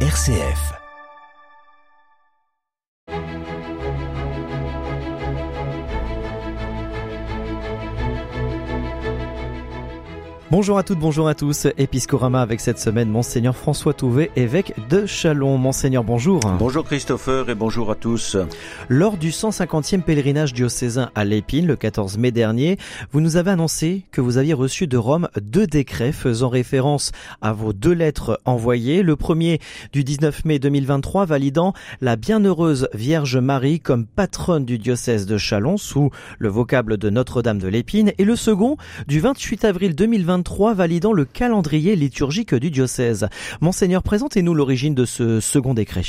RCF. Bonjour à toutes, bonjour à tous. Épiscorama avec cette semaine Monseigneur François Touvet, évêque de Chalon. Monseigneur, bonjour. Bonjour Christopher et bonjour à tous. Lors du 150e pèlerinage diocésain à l'Épine le 14 mai dernier, vous nous avez annoncé que vous aviez reçu de Rome deux décrets faisant référence à vos deux lettres envoyées. Le premier du 19 mai 2023 validant la bienheureuse Vierge Marie comme patronne du diocèse de Chalon sous le vocable de Notre-Dame de l'Épine et le second du 28 avril 2023 validant le calendrier liturgique du diocèse. Monseigneur, présentez-nous l'origine de ce second décret.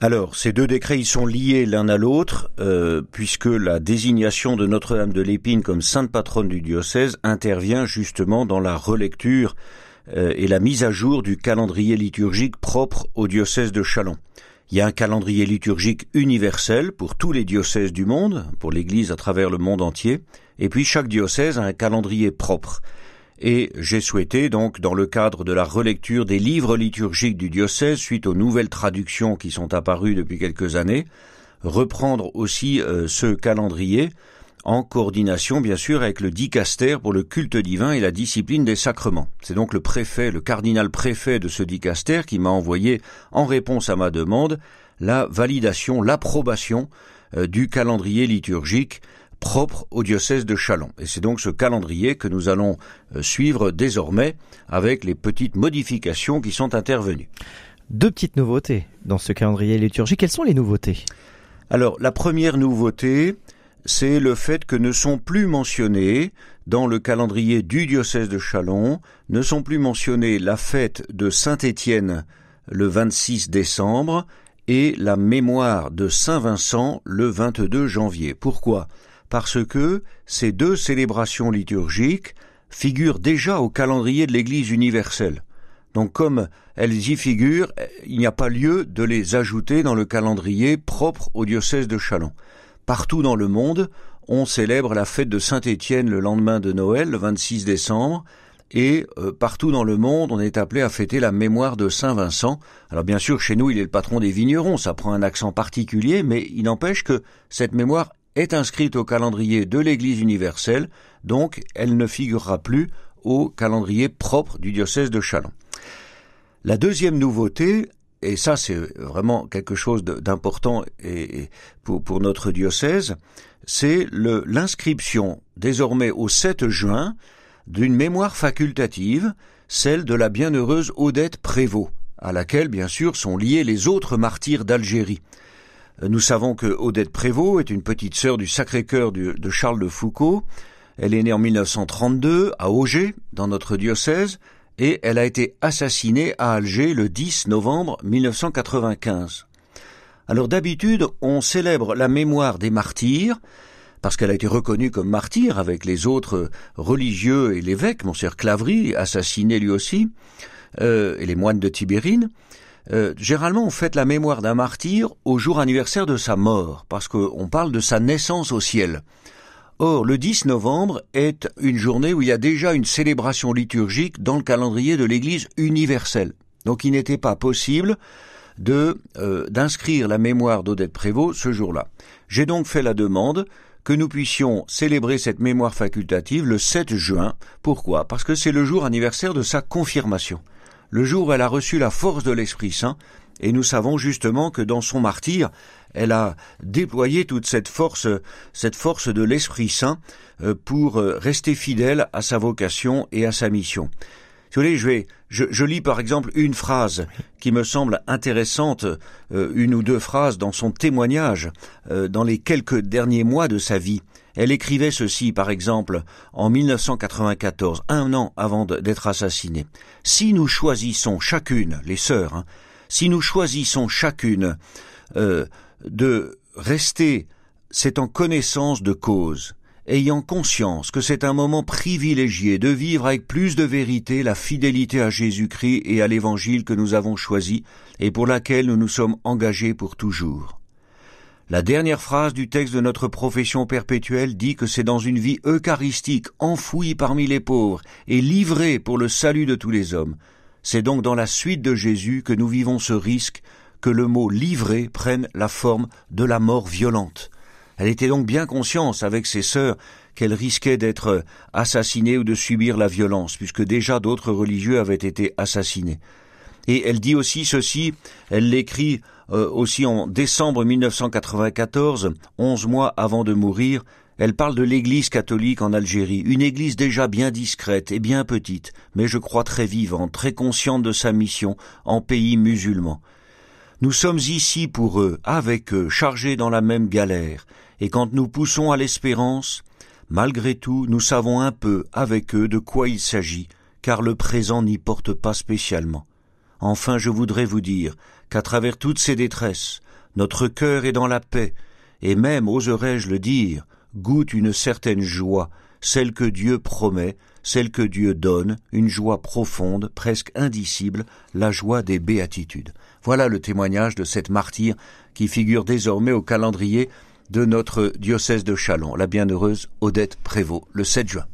Alors, ces deux décrets, ils sont liés l'un à l'autre, euh, puisque la désignation de Notre-Dame de l'Épine comme sainte patronne du diocèse intervient justement dans la relecture euh, et la mise à jour du calendrier liturgique propre au diocèse de Chalon. Il y a un calendrier liturgique universel pour tous les diocèses du monde, pour l'Église à travers le monde entier, et puis chaque diocèse a un calendrier propre. Et j'ai souhaité donc, dans le cadre de la relecture des livres liturgiques du diocèse, suite aux nouvelles traductions qui sont apparues depuis quelques années, reprendre aussi euh, ce calendrier en coordination bien sûr avec le dicaster pour le culte divin et la discipline des sacrements. C'est donc le préfet, le cardinal préfet de ce dicaster qui m'a envoyé en réponse à ma demande la validation, l'approbation euh, du calendrier liturgique propre au diocèse de Chalon. Et c'est donc ce calendrier que nous allons euh, suivre désormais avec les petites modifications qui sont intervenues. Deux petites nouveautés dans ce calendrier liturgique. Quelles sont les nouveautés? Alors, la première nouveauté, c'est le fait que ne sont plus mentionnés dans le calendrier du diocèse de Chalon, ne sont plus mentionnés la fête de Saint-Étienne le 26 décembre et la mémoire de Saint-Vincent le 22 janvier. Pourquoi? Parce que ces deux célébrations liturgiques figurent déjà au calendrier de l'Église universelle. Donc comme elles y figurent, il n'y a pas lieu de les ajouter dans le calendrier propre au diocèse de Chalon. Partout dans le monde, on célèbre la fête de Saint-Étienne le lendemain de Noël, le 26 décembre, et euh, partout dans le monde, on est appelé à fêter la mémoire de Saint Vincent. Alors bien sûr, chez nous, il est le patron des vignerons, ça prend un accent particulier, mais il n'empêche que cette mémoire est inscrite au calendrier de l'Église universelle, donc elle ne figurera plus au calendrier propre du diocèse de Chalon. La deuxième nouveauté, et ça c'est vraiment quelque chose d'important pour, pour notre diocèse, c'est l'inscription désormais au 7 juin d'une mémoire facultative, celle de la bienheureuse Odette Prévost, à laquelle bien sûr sont liés les autres martyrs d'Algérie. Nous savons que Odette Prévost est une petite sœur du Sacré-Cœur de Charles de Foucault. Elle est née en 1932 à Auger, dans notre diocèse, et elle a été assassinée à Alger le 10 novembre 1995. Alors d'habitude, on célèbre la mémoire des martyrs, parce qu'elle a été reconnue comme martyr avec les autres religieux et l'évêque, Monseigneur Clavry, assassiné lui aussi, euh, et les moines de Tibérine. Euh, généralement, on fête la mémoire d'un martyr au jour anniversaire de sa mort, parce qu'on parle de sa naissance au ciel. Or, le 10 novembre est une journée où il y a déjà une célébration liturgique dans le calendrier de l'Église universelle. Donc, il n'était pas possible de euh, d'inscrire la mémoire d'Odette Prévost ce jour-là. J'ai donc fait la demande que nous puissions célébrer cette mémoire facultative le 7 juin. Pourquoi? Parce que c'est le jour anniversaire de sa confirmation le jour où elle a reçu la force de l'Esprit Saint, et nous savons justement que dans son martyr, elle a déployé toute cette force, cette force de l'Esprit Saint euh, pour euh, rester fidèle à sa vocation et à sa mission. Si vous voulez, je, lis par exemple une phrase qui me semble intéressante, euh, une ou deux phrases dans son témoignage dans les quelques derniers mois de sa vie. Elle écrivait ceci, par exemple, en 1994, un an avant d'être assassinée. Si nous choisissons chacune, les sœurs, hein, si nous choisissons chacune euh, de rester, c'est en connaissance de cause, ayant conscience que c'est un moment privilégié de vivre avec plus de vérité la fidélité à Jésus-Christ et à l'Évangile que nous avons choisi et pour laquelle nous nous sommes engagés pour toujours. La dernière phrase du texte de notre profession perpétuelle dit que c'est dans une vie eucharistique enfouie parmi les pauvres et livrée pour le salut de tous les hommes C'est donc dans la suite de Jésus que nous vivons ce risque que le mot livré prenne la forme de la mort violente. Elle était donc bien consciente avec ses sœurs qu'elle risquait d'être assassinée ou de subir la violence, puisque déjà d'autres religieux avaient été assassinés. Et elle dit aussi ceci, elle l'écrit euh, aussi en décembre 1994, onze mois avant de mourir, elle parle de l'Église catholique en Algérie, une Église déjà bien discrète et bien petite, mais je crois très vivante, très consciente de sa mission en pays musulman. Nous sommes ici pour eux, avec eux, chargés dans la même galère, et quand nous poussons à l'espérance, malgré tout, nous savons un peu, avec eux, de quoi il s'agit, car le présent n'y porte pas spécialement. Enfin, je voudrais vous dire qu'à travers toutes ces détresses, notre cœur est dans la paix, et même, oserais-je le dire, goûte une certaine joie, celle que Dieu promet, celle que Dieu donne, une joie profonde, presque indicible, la joie des béatitudes. Voilà le témoignage de cette martyre qui figure désormais au calendrier de notre diocèse de Chalon, la bienheureuse Odette Prévost, le 7 juin.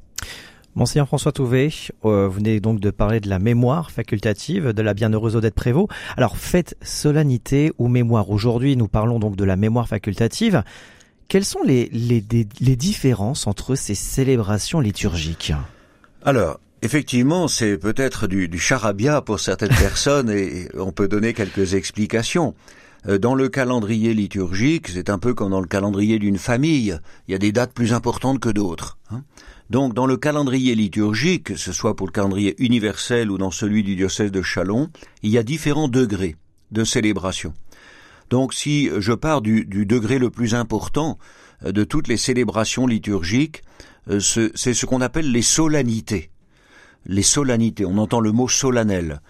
Monseigneur François Touvet, euh, vous venez donc de parler de la mémoire facultative de la bienheureuse Odette Prévost. Alors, faites solennité ou mémoire. Aujourd'hui, nous parlons donc de la mémoire facultative. Quelles sont les, les, les différences entre ces célébrations liturgiques? Alors, effectivement, c'est peut-être du, du, charabia pour certaines personnes et on peut donner quelques explications. Euh, dans le calendrier liturgique, c'est un peu comme dans le calendrier d'une famille. Il y a des dates plus importantes que d'autres. Hein. Donc, dans le calendrier liturgique, que ce soit pour le calendrier universel ou dans celui du diocèse de Chalon, il y a différents degrés de célébration. Donc si je pars du, degré le plus important euh, de toutes les célébrations liturgiques, euh, c'est ce qu'on appelle les solennités. Les solennités, on entend le mot solennel.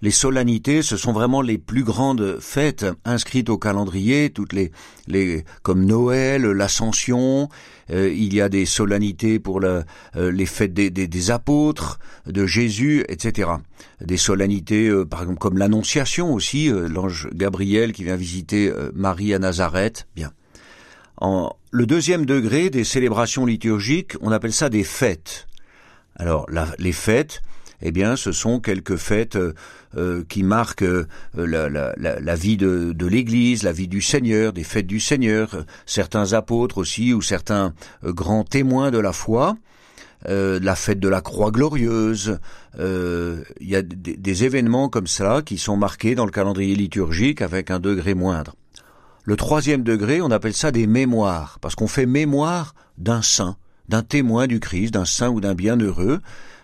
Les solennités, ce sont vraiment les plus grandes fêtes inscrites au calendrier, toutes les, les comme Noël, l'Ascension. Euh, il y a des solennités pour les fêtes des, des, apôtres, de Jésus, etc. Des solennités, par exemple comme l'Annonciation aussi, l'ange Gabriel qui vient visiter Marie à Nazareth. Bien. En, le deuxième degré des célébrations liturgiques, on appelle ça des fêtes. Alors les fêtes, eh bien, ce sont quelques fêtes euh, euh, qui marquent euh, la, vie de, l'Église, la vie du Seigneur, des fêtes du Seigneur, certains apôtres aussi ou certains grands témoins de la foi. la fête de la croix glorieuse, il y a des événements comme ça qui sont marqués dans le calendrier liturgique avec un degré moindre. Le troisième degré, on appelle ça des mémoires, parce qu'on fait mémoire d'un saint, d'un témoin du Christ, d'un saint ou d'un bienheureux.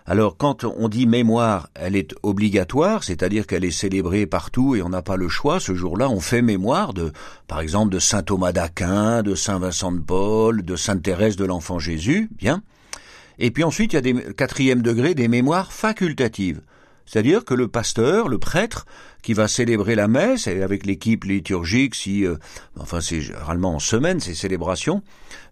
Alors quand on dit mémoire, elle est obligatoire, c'est-à-dire qu'elle est célébrée partout et on n'a pas le choix. Ce jour-là, on fait mémoire de, par exemple, de saint Thomas d'Aquin, de saint Vincent de Paul, de sainte Thérèse de l'Enfant Jésus, bien. Et puis ensuite, il y a des quatrième degré des mémoires facultatives. C'est-à-dire que le pasteur, le prêtre, qui va célébrer la messe, et avec l'équipe liturgique, si, euh, enfin c'est généralement en semaine ces célébrations,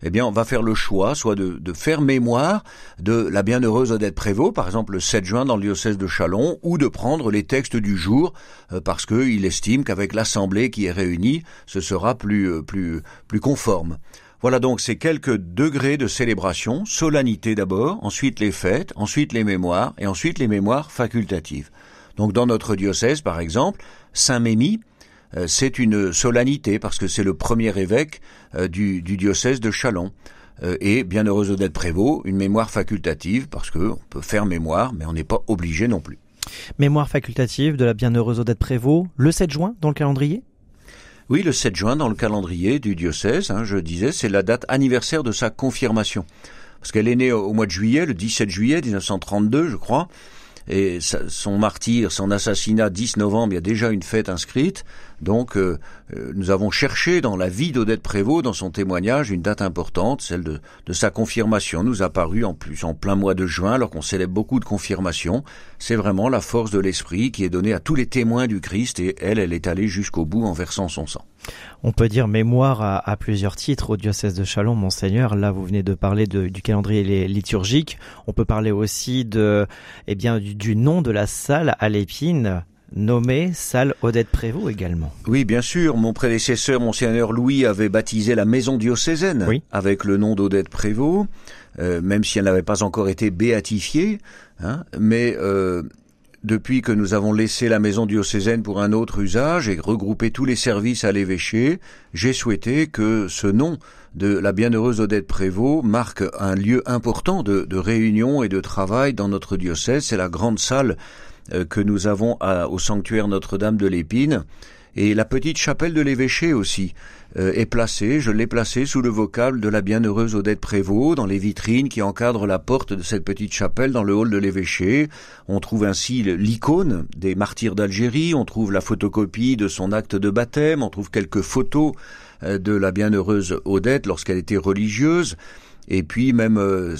eh bien va faire le choix, soit de, faire mémoire de la bienheureuse Odette Prévost, par exemple le 7 juin dans le diocèse de Chalon, ou de prendre les textes du jour, euh, parce qu'il estime qu'avec l'assemblée qui est réunie, ce sera plus, euh, plus, plus conforme. Voilà donc ces quelques degrés de célébration, solennité d'abord, ensuite les fêtes, ensuite les mémoires, et ensuite les mémoires facultatives. Donc dans notre diocèse, par exemple, Saint-Mémy, euh, c'est une solennité parce que c'est le premier évêque euh, du, diocèse de Chalon. Euh, et bienheureuse Odette Prévost, une mémoire facultative parce qu'on peut faire mémoire, mais on n'est pas obligé non plus. Mémoire facultative de la bienheureuse Odette Prévost, le 7 juin dans le calendrier? Oui, le 7 juin, dans le calendrier du diocèse, hein, je disais, c'est la date anniversaire de sa confirmation. Parce qu'elle est née au mois de juillet, le 17 juillet 1932, je crois et son martyr, son assassinat 10 novembre, il y a déjà une fête inscrite. Donc euh, euh, nous avons cherché dans la vie d'Odette Prévost, dans son témoignage, une date importante, celle de, de sa confirmation. Nous a paru en plus en plein mois de juin, alors qu'on célèbre beaucoup de confirmations. C'est vraiment la force de l'esprit qui est donnée à tous les témoins du Christ et elle, elle est allée jusqu'au bout en versant son sang. On peut dire mémoire à, plusieurs titres au diocèse de Chalon, monseigneur. Là, vous venez de parler du calendrier liturgique. On peut parler aussi de, eh bien, du, nom de la salle à l'épine nommée salle Odette Prévost également. Oui, bien sûr. Mon prédécesseur, monseigneur Louis, avait baptisé la maison diocésaine avec le nom d'Odette Prévost, euh, même si elle n'avait pas encore été béatifiée. Hein, mais euh, depuis que nous avons laissé la maison diocésaine pour un autre usage et regroupé tous les services à l'évêché, j'ai souhaité que ce nom de la bienheureuse Odette Prévost marque un lieu important de, réunion et de travail dans notre diocèse. C'est la grande salle euh, que nous avons au sanctuaire Notre-Dame de l'Épine et la petite chapelle de l'évêché aussi euh, est placée, je l'ai placée sous le vocable de la bienheureuse Odette Prévost, dans les vitrines qui encadrent la porte de cette petite chapelle dans le hall de l'évêché. On trouve ainsi l'icône des martyrs d'Algérie, on trouve la photocopie de son acte de baptême, on trouve quelques photos euh, de la bienheureuse Odette lorsqu'elle était religieuse et puis même euh,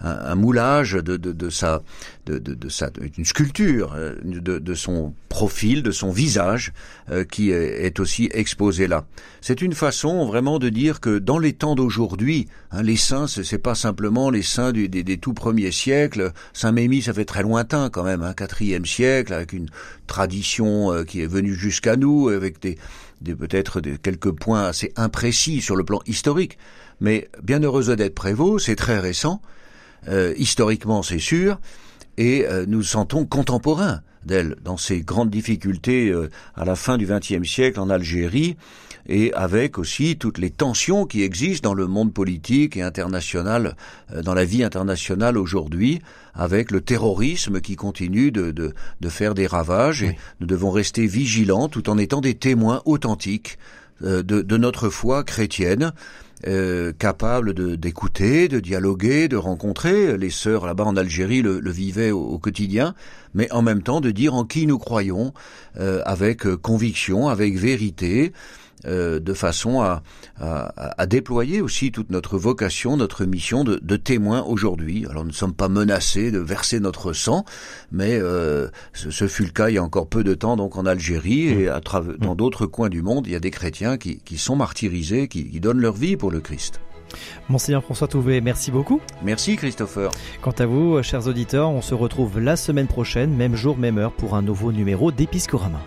un, moulage de, de, de sa, de, de, sa, une sculpture euh, de, son profil, de son visage, euh, qui est, aussi exposé là. C'est une façon vraiment de dire que dans les temps d'aujourd'hui, hein, les saints, c'est pas simplement les saints des, des, tout premiers siècles. Saint Mémie, ça fait très lointain quand même, un hein, quatrième siècle, avec une tradition qui est venue jusqu'à nous, avec des, des peut-être quelques points assez imprécis sur le plan historique. Mais Bienheureuse Odette Prévost, c'est très récent, euh, historiquement c'est sûr, et euh, nous sentons contemporains d'elle dans ses grandes difficultés euh, à la fin du XXe siècle en Algérie et avec aussi toutes les tensions qui existent dans le monde politique et international, dans la vie internationale aujourd'hui, avec le terrorisme qui continue de, de, de faire des ravages. Et nous devons rester vigilants tout en étant des témoins authentiques de, de notre foi chrétienne euh, capable d'écouter, de, dialoguer, de rencontrer. Les sœurs là-bas en Algérie le, vivaient au, quotidien, mais en même temps de dire en qui nous croyons, euh, avec conviction, avec vérité. Euh, de façon à, à, déployer aussi toute notre vocation, notre mission de, de témoin aujourd'hui. Alors nous ne sommes pas menacés de verser notre sang, mais euh, ce, fut le cas il y a encore peu de temps donc en Algérie et à dans mmh. d'autres coins du monde, il y a des chrétiens qui, qui sont martyrisés, qui, qui donnent leur vie pour le Christ. Monseigneur François Touvet, merci beaucoup. Merci Christopher. Quant à vous, chers auditeurs, on se retrouve la semaine prochaine, même jour, même heure, pour un nouveau numéro d'Épiscorama.